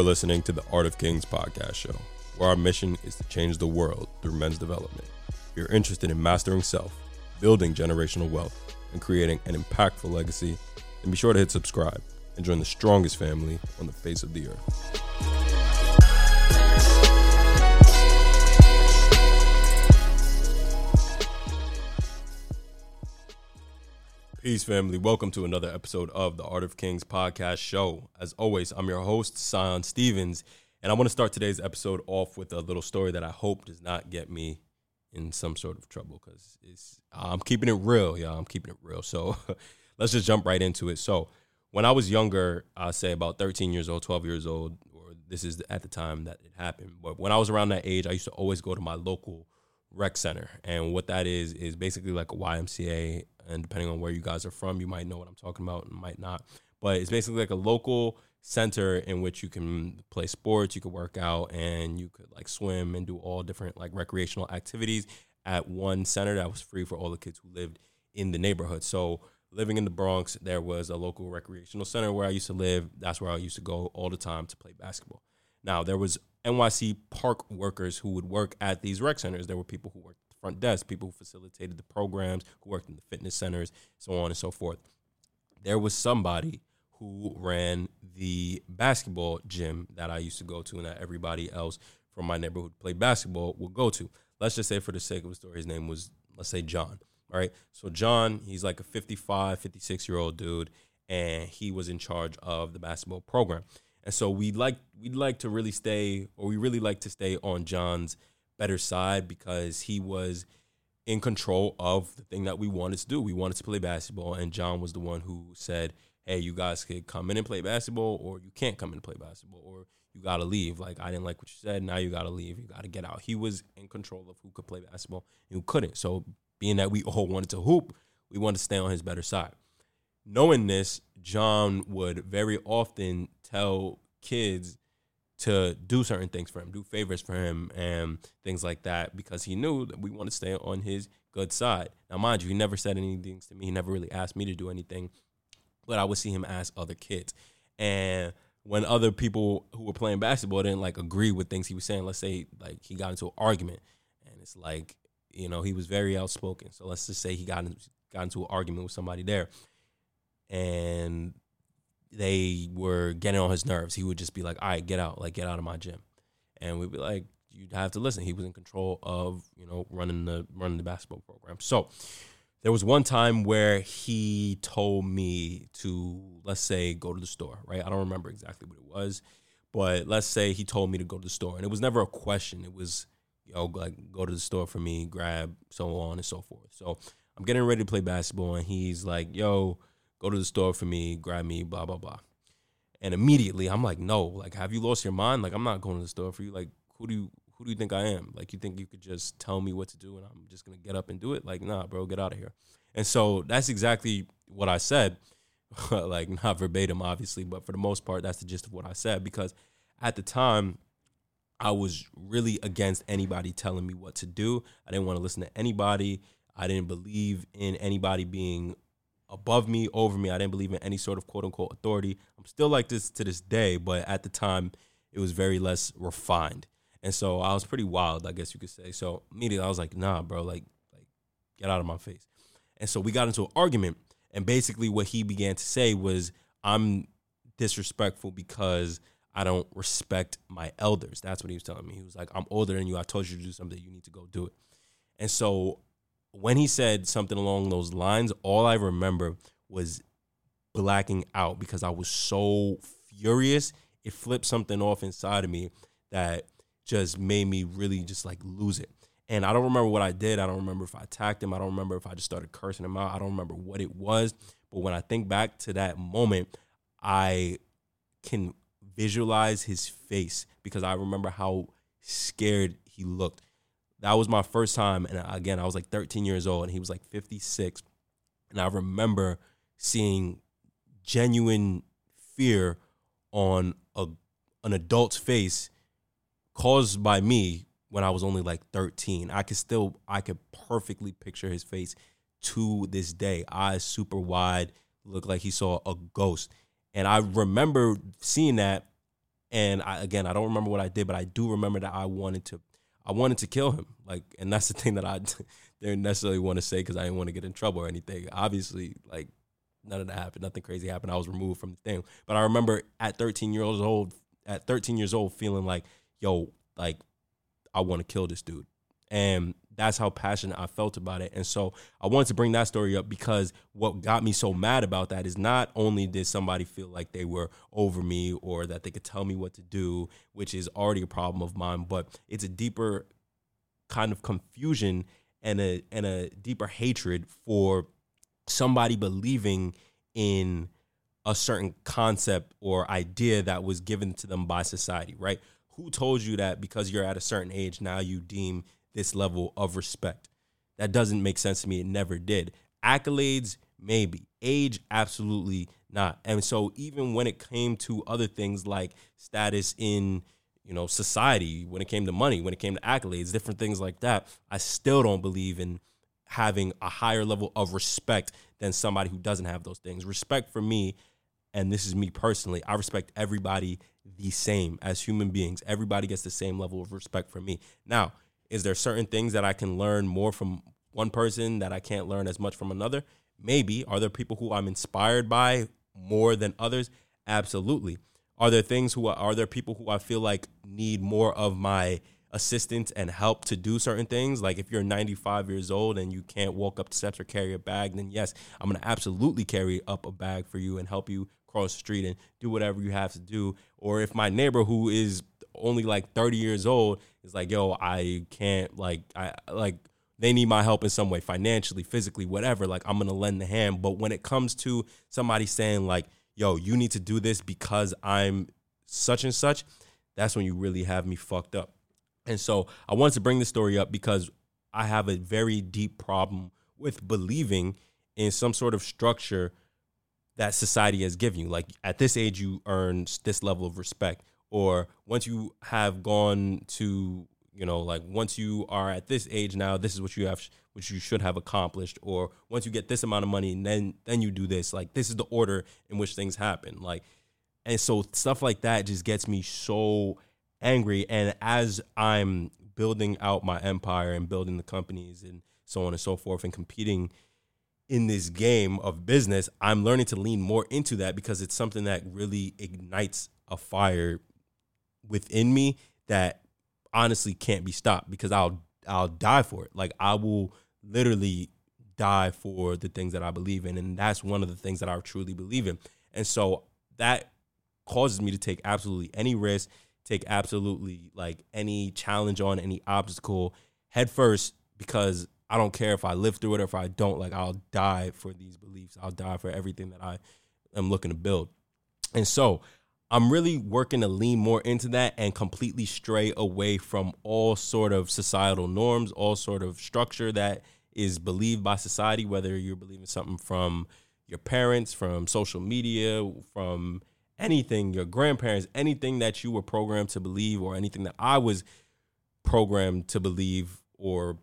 are listening to the Art of Kings podcast show, where our mission is to change the world through men's development. If you're interested in mastering self, building generational wealth, and creating an impactful legacy, then be sure to hit subscribe and join the strongest family on the face of the earth. Peace, family. Welcome to another episode of the Art of Kings podcast show. As always, I'm your host, Tsion Stevens, and I want to start today's episode off with a little story that I hope does not get me in some sort of trouble because it's I'm keeping it real, yeah. I'm keeping it real. So let's just jump right into it. So when I was younger, I say about 13 years old, 12 years old, or this is at the time that it happened. But when I was around that age, I used to always go to my local rec center, and what that is is basically like a YMCA. And depending on where you guys are from, you might know what I'm talking about and might not. But it's basically like a local center in which you can play sports, you could work out, and you could like swim and do all different like recreational activities at one center that was free for all the kids who lived in the neighborhood. So living in the Bronx, there was a local recreational center where I used to live. That's where I used to go all the time to play basketball. Now there was NYC park workers who would work at these rec centers. There were people who worked at the front desk, people who facilitated the programs, who worked in the fitness centers, so on and so forth. There was somebody who ran the basketball gym that I used to go to and that everybody else from my neighborhood played basketball would go to. Let's just say for the sake of the story, his name was, let's say John. All right. So John, he's like a 55, 56 year old dude, and he was in charge of the basketball program. And so we like we'd like to really stay, or we really like to stay on John's better side because he was in control of the thing that we wanted to do. We wanted to play basketball, and John was the one who said, "Hey, you guys could come in and play basketball, or you can't come in and play basketball, or you gotta leave. Like I didn't like what you said. Now you gotta leave. You gotta get out." He was in control of who could play basketball and who couldn't. So being that we all wanted to hoop, we wanted to stay on his better side. Knowing this, John would very often tell kids to do certain things for him, do favors for him, and things like that, because he knew that we want to stay on his good side. Now, mind you, he never said anything to me. He never really asked me to do anything, but I would see him ask other kids. And when other people who were playing basketball didn't like agree with things he was saying, let's say like he got into an argument, and it's like you know he was very outspoken. So let's just say he got in, got into an argument with somebody there, and they were getting on his nerves. He would just be like, "All right, get out, like get out of my gym," and we'd be like, "You'd have to listen." He was in control of you know running the running the basketball program. So there was one time where he told me to let's say go to the store. Right, I don't remember exactly what it was, but let's say he told me to go to the store, and it was never a question. It was yo like go to the store for me, grab so on and so forth. So I'm getting ready to play basketball, and he's like, "Yo." Go to the store for me, grab me, blah, blah, blah. And immediately I'm like, no, like, have you lost your mind? Like, I'm not going to the store for you. Like, who do you who do you think I am? Like, you think you could just tell me what to do and I'm just gonna get up and do it? Like, nah, bro, get out of here. And so that's exactly what I said. like, not verbatim, obviously, but for the most part, that's the gist of what I said because at the time, I was really against anybody telling me what to do. I didn't want to listen to anybody. I didn't believe in anybody being above me, over me. I didn't believe in any sort of quote unquote authority. I'm still like this to this day, but at the time, it was very less refined. And so I was pretty wild, I guess you could say. So immediately I was like, nah, bro, like, like, get out of my face. And so we got into an argument. And basically what he began to say was, I'm disrespectful because I don't respect my elders. That's what he was telling me. He was like, I'm older than you. I told you to do something. You need to go do it. And so when he said something along those lines, all I remember was blacking out because I was so furious. It flipped something off inside of me that just made me really just like lose it. And I don't remember what I did. I don't remember if I attacked him. I don't remember if I just started cursing him out. I don't remember what it was. But when I think back to that moment, I can visualize his face because I remember how scared he looked that was my first time and again i was like 13 years old and he was like 56 and i remember seeing genuine fear on a an adult's face caused by me when i was only like 13 i could still i could perfectly picture his face to this day. Eyes super wide looked like he saw a ghost. And i remember seeing that And I, again, I don't remember what I did, but I do remember that I wanted to, I wanted to kill him. Like, and that's the thing that I didn't necessarily want to say because I didn't want to get in trouble or anything. Obviously, like none of that happened. Nothing crazy happened. I was removed from the thing. But I remember at 13 years old, at 13 years old, feeling like, yo, like I want to kill this dude. And that's how passionate I felt about it. And so I wanted to bring that story up because what got me so mad about that is not only did somebody feel like they were over me or that they could tell me what to do, which is already a problem of mine, but it's a deeper kind of confusion and a and a deeper hatred for somebody believing in a certain concept or idea that was given to them by society, right? Who told you that because you're at a certain age now you deem this level of respect? That doesn't make sense to me. It never did. Accolades, maybe. Age, absolutely not. And so even when it came to other things like status in, you know, society, when it came to money, when it came to accolades, different things like that, I still don't believe in having a higher level of respect than somebody who doesn't have those things. Respect for me, and this is me personally, I respect everybody the same as human beings. Everybody gets the same level of respect for me. Now, is there certain things that I can learn more from one person that I can't learn as much from another? Maybe. Are there people who I'm inspired by more than others? Absolutely. Are there things who are, there people who I feel like need more of my assistance and help to do certain things. Like if you're 95 years old and you can't walk up the steps or carry a bag, then yes, I'm gonna absolutely carry up a bag for you and help you cross the street and do whatever you have to do. Or if my neighbor who is only like 30 years old is like, yo, I can't like I like they need my help in some way, financially, physically, whatever. Like I'm gonna lend the hand. But when it comes to somebody saying like, yo, you need to do this because I'm such and such, that's when you really have me fucked up. And so I wanted to bring this story up because I have a very deep problem with believing in some sort of structure that society has given you. Like at this age, you earn this level of respect. Or once you have gone to, you know, like once you are at this age now, this is what you have, which you should have accomplished. Or once you get this amount of money, and then then you do this. Like this is the order in which things happen. Like, and so stuff like that just gets me so angry. And as I'm building out my empire and building the companies and so on and so forth and competing in this game of business, I'm learning to lean more into that because it's something that really ignites a fire within me that honestly can't be stopped because I'll I'll die for it. Like I will literally die for the things that I believe in and that's one of the things that I truly believe in. And so that causes me to take absolutely any risk take absolutely like any challenge on any obstacle head first because I don't care if I live through it or if I don't. Like I'll die for these beliefs. I'll die for everything that I am looking to build. And so I'm really working to lean more into that and completely stray away from all sort of societal norms, all sort of structure that is believed by society, whether you're believing something from your parents, from social media, from anything, your grandparents, anything that you were programmed to believe, or anything that I was programmed to believe, or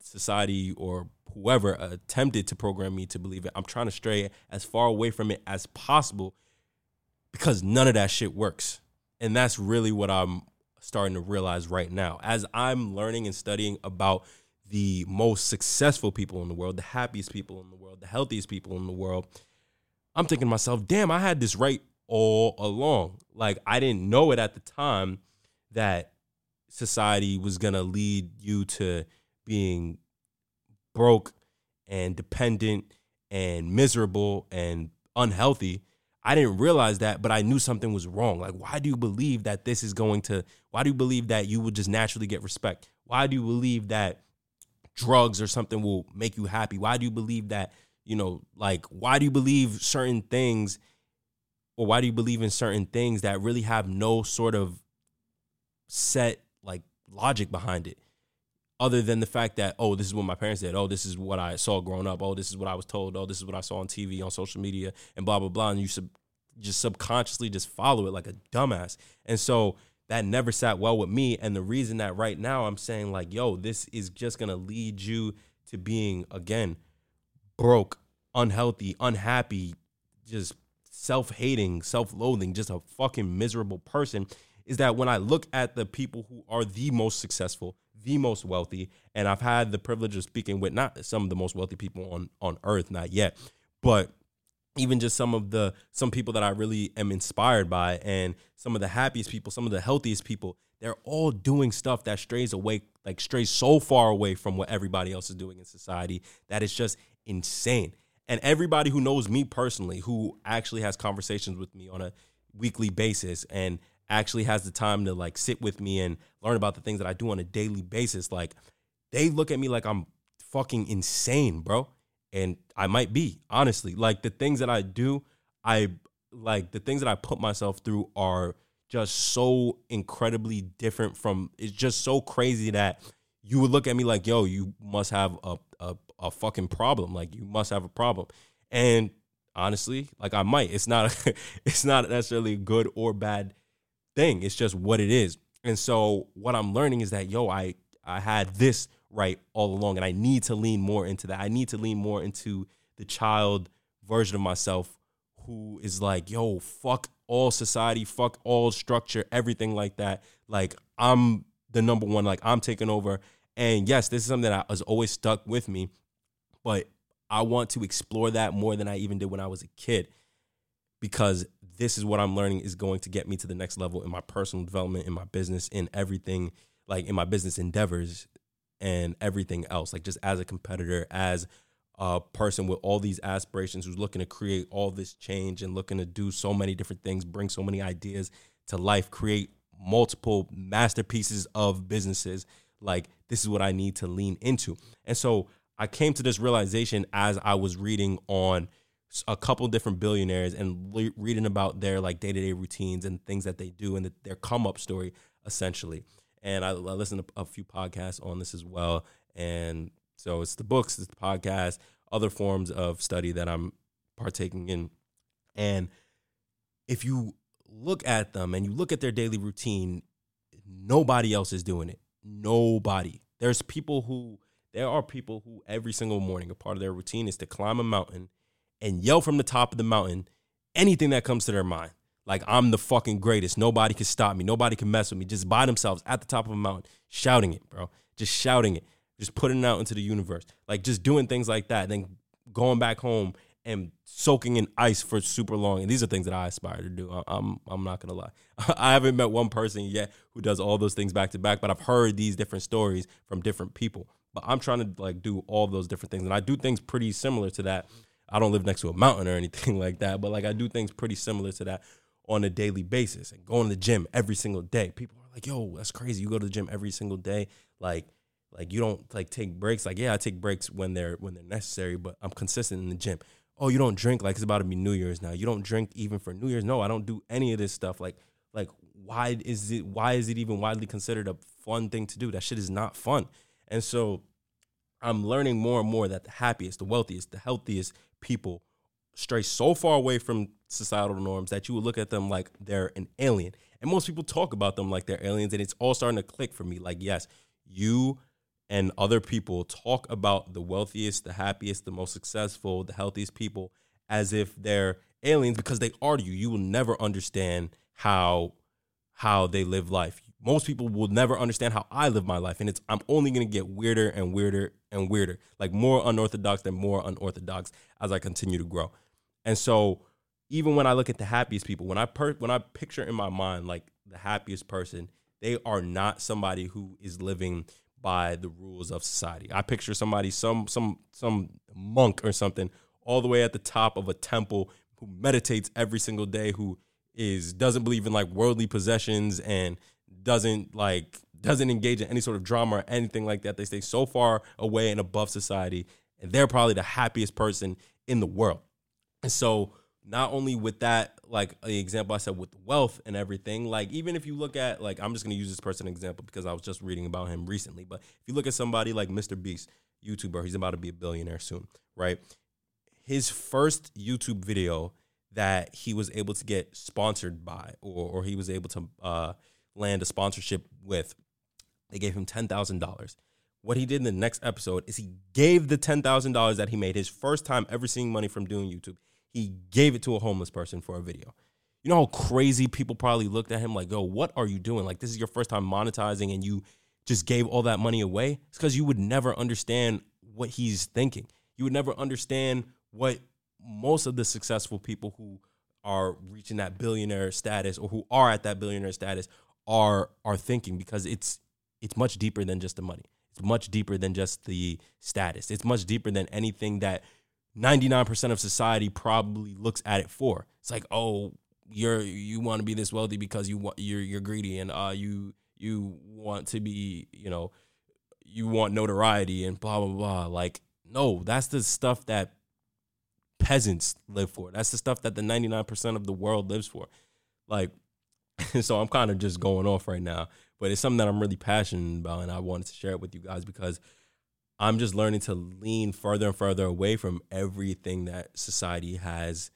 society or whoever attempted to program me to believe it. I'm trying to stray as far away from it as possible because none of that shit works. And that's really what I'm starting to realize right now. As I'm learning and studying about the most successful people in the world, the happiest people in the world, the healthiest people in the world, I'm thinking to myself, damn, I had this right all along. Like I didn't know it at the time that society was going to lead you to being broke and dependent and miserable and unhealthy. I didn't realize that, but I knew something was wrong. Like, why do you believe that this is going to, why do you believe that you will just naturally get respect? Why do you believe that drugs or something will make you happy? Why do you believe that, you know, like, why do you believe certain things or why do you believe in certain things that really have no sort of set like logic behind it other than the fact that oh this is what my parents did. Oh this is what i saw growing up. Oh this is what i was told. Oh this is what i saw on tv on social media and blah blah blah. And you sub- just subconsciously just follow it like a dumbass. And so that never sat well with me. And the reason that right now i'm saying like yo this is just gonna lead you to being again broke unhealthy unhappy just self hating, self loathing, just a fucking miserable person is that when I look at the people who are the most successful, the most wealthy, and I've had the privilege of speaking with not some of the most wealthy people on on earth, not yet, but even just some of the some people that I really am inspired by and some of the happiest people, some of the healthiest people, they're all doing stuff that strays away like strays so far away from what everybody else is doing in society that it's just insane. And everybody who knows me personally, who actually has conversations with me on a weekly basis and actually has the time to like sit with me and learn about the things that I do on a daily basis, like they look at me like I'm fucking insane, bro. And I might be honestly. Like the things that I do I like the things that I put myself through are just so incredibly different from it's just so crazy that you would look at me like yo you must have a a, a fucking problem. Like you must have a problem. And honestly like I might. It's not a, it's not necessarily good or bad thing it's just what it is and so what I'm learning is that yo I I had this right all along. And I need to lean more into that. I need to lean more into the child version of myself who is like, yo, fuck all society, fuck all structure, everything like that. Like, I'm the number one, like, I'm taking over. And yes, this is something that has always stuck with me, but I want to explore that more than I even did when I was a kid because this is what I'm learning is going to get me to the next level in my personal development, in my business, in everything, like in my business endeavors and everything else. Like just as a competitor, as a person with all these aspirations who's looking to create all this change and looking to do so many different things, bring so many ideas to life, create multiple masterpieces of businesses. Like this is what I need to lean into. And so I came to this realization as I was reading on a couple different billionaires and le- reading about their like day-to-day routines and things that they do and the, their come up story essentially and I, I listen to a few podcasts on this as well. And so it's the books, it's the podcast, other forms of study that I'm partaking in. And if you look at them and you look at their daily routine, nobody else is doing it. Nobody. There's people who, there are people who every single morning, a part of their routine is to climb a mountain and yell from the top of the mountain anything that comes to their mind like I'm the fucking greatest. Nobody can stop me. Nobody can mess with me. Just by themselves at the top of a mountain, shouting it, bro. Just shouting it. Just putting it out into the universe. Like just doing things like that. Then going back home and soaking in ice for super long. And these are things that I aspire to do. I'm I'm not gonna lie. I haven't met one person yet who does all those things back to back, but I've heard these different stories from different people. But I'm trying to like do all those different things. And I do things pretty similar to that. I don't live next to a mountain or anything like that, but like I do things pretty similar to that on a daily basis and going to the gym every single day. People are like, "Yo, that's crazy. You go to the gym every single day." Like like you don't like take breaks. Like, yeah, I take breaks when they're when they're necessary, but I'm consistent in the gym. Oh, you don't drink like it's about to be New Year's now. You don't drink even for New Year's. No, I don't do any of this stuff. Like like why is it why is it even widely considered a fun thing to do? That shit is not fun. And so I'm learning more and more that the happiest, the wealthiest, the healthiest people stray so far away from societal norms that you would look at them like they're an alien. And most people talk about them like they're aliens, and it's all starting to click for me. Like, yes, you and other people talk about the wealthiest, the happiest, the most successful, the healthiest people as if they're aliens because they are you. You will never understand how how they live life. Most people will never understand how I live my life, and it's I'm only gonna get weirder and weirder and weirder, like more unorthodox than more unorthodox as I continue to grow. And so even when I look at the happiest people, when I per- when I picture in my mind like the happiest person, they are not somebody who is living by the rules of society. I picture somebody some some some monk or something all the way at the top of a temple who meditates every single day who is doesn't believe in like worldly possessions and doesn't like doesn't engage in any sort of drama or anything like that. They stay so far away and above society and they're probably the happiest person in the world. And so not only with that, like the example I said with wealth and everything, like even if you look at like I'm just gonna use this person example because I was just reading about him recently. But if you look at somebody like Mr. Beast, YouTuber, he's about to be a billionaire soon, right? His first YouTube video that he was able to get sponsored by or, or he was able to uh, land a sponsorship with, they gave him ten thousand dollars. What he did in the next episode is he gave the ten thousand dollars that he made his first time ever seeing money from doing YouTube he gave it to a homeless person for a video. You know how crazy people probably looked at him like, yo, what are you doing? Like, this is your first time monetizing and you just gave all that money away. It's because you would never understand what he's thinking. You would never understand what most of the successful people who are reaching that billionaire status or who are at that billionaire status are are thinking because it's it's much deeper than just the money. It's much deeper than just the status. It's much deeper than anything that 99% of society probably looks at it for. It's like, "Oh, you're you want to be this wealthy because you want you're you're greedy and uh you you want to be, you know, you want notoriety and blah blah blah." Like, no, that's the stuff that peasants live for. That's the stuff that the 99% of the world lives for. Like so I'm kind of just going off right now, but it's something that I'm really passionate about and I wanted to share it with you guys because I'm just learning to lean further and further away from everything that society has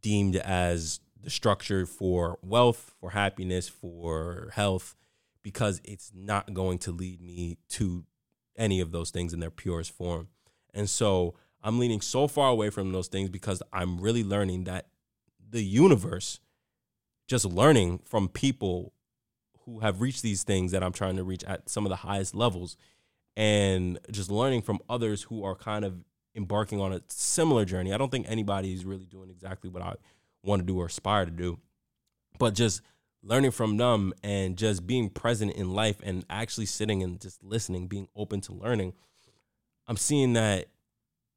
deemed as the structure for wealth, for happiness, for health, because it's not going to lead me to any of those things in their purest form. And so I'm leaning so far away from those things because I'm really learning that the universe, just learning from people who have reached these things that I'm trying to reach at some of the highest levels and just learning from others who are kind of embarking on a similar journey. I don't think anybody is really doing exactly what I want to do or aspire to do, but just learning from them and just being present in life and actually sitting and just listening, being open to learning. I'm seeing that,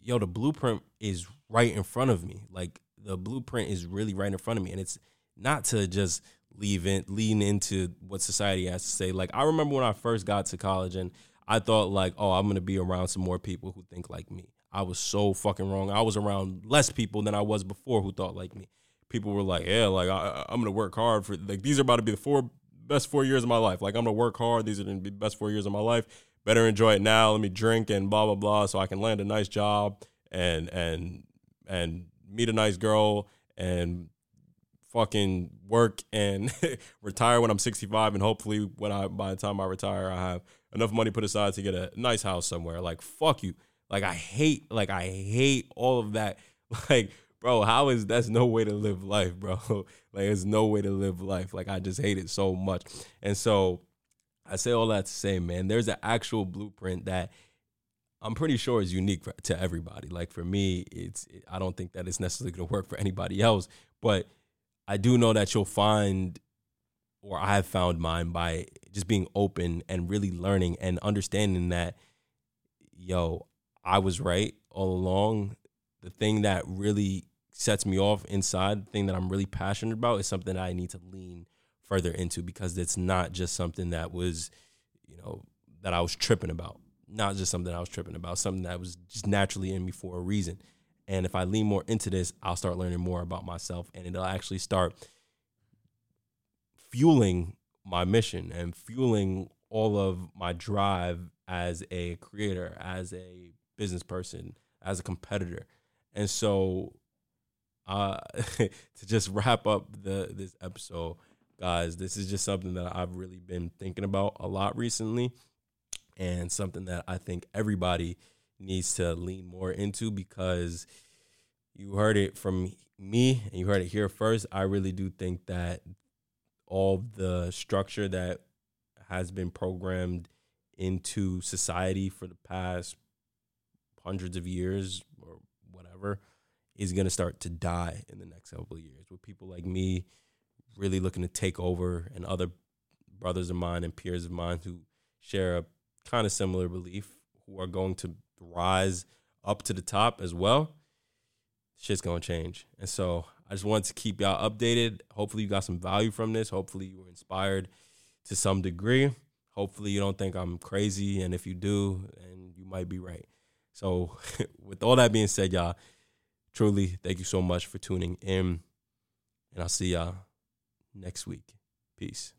yo, the blueprint is right in front of me. Like the blueprint is really right in front of me. And it's not to just leave in, lean into what society has to say. Like I remember when I first got to college and I thought like, oh, I'm gonna be around some more people who think like me. I was so fucking wrong. I was around less people than I was before who thought like me. People were like, yeah, like I, am gonna work hard for like these are about to be the four best four years of my life. Like I'm gonna work hard. These are gonna be the best four years of my life. Better enjoy it now. Let me drink and blah blah blah, so I can land a nice job and and and meet a nice girl and fucking work and retire when I'm 65 and hopefully when I by the time I retire I have enough money put aside to get a nice house somewhere. Like fuck you. Like I hate like I hate all of that. Like bro, how is that's no way to live life, bro? like there's no way to live life. Like I just hate it so much. And so I say all that to say, man, there's an actual blueprint that I'm pretty sure is unique to everybody. Like for me, it's I don't think that it's necessarily going to work for anybody else, but I do know that you'll find or I have found mine by just being open and really learning and understanding that, yo, I was right all along. The thing that really sets me off inside, the thing that I'm really passionate about is something I need to lean further into because it's not just something that was, you know, that I was tripping about. Not just something I was tripping about, something that was just naturally in me for a reason. And if I lean more into this, I'll start learning more about myself and it'll actually start fueling my mission and fueling all of my drive as a creator, as a business person, as a competitor. And so uh to just wrap up the this episode, guys, this is just something that I've really been thinking about a lot recently and something that I think everybody needs to lean more into because you heard it from me and you heard it here first. I really do think that all the structure that has been programmed into society for the past hundreds of years or whatever is going to start to die in the next couple of years with people like me really looking to take over and other brothers of mine and peers of mine who share a kind of similar belief who are going to rise up to the top as well shit's to change and so I just wanted to keep y'all updated. Hopefully, you got some value from this. Hopefully, you were inspired to some degree. Hopefully, you don't think I'm crazy. And if you do, and you might be right. So, with all that being said, y'all, truly, thank you so much for tuning in. And I'll see y'all next week. Peace.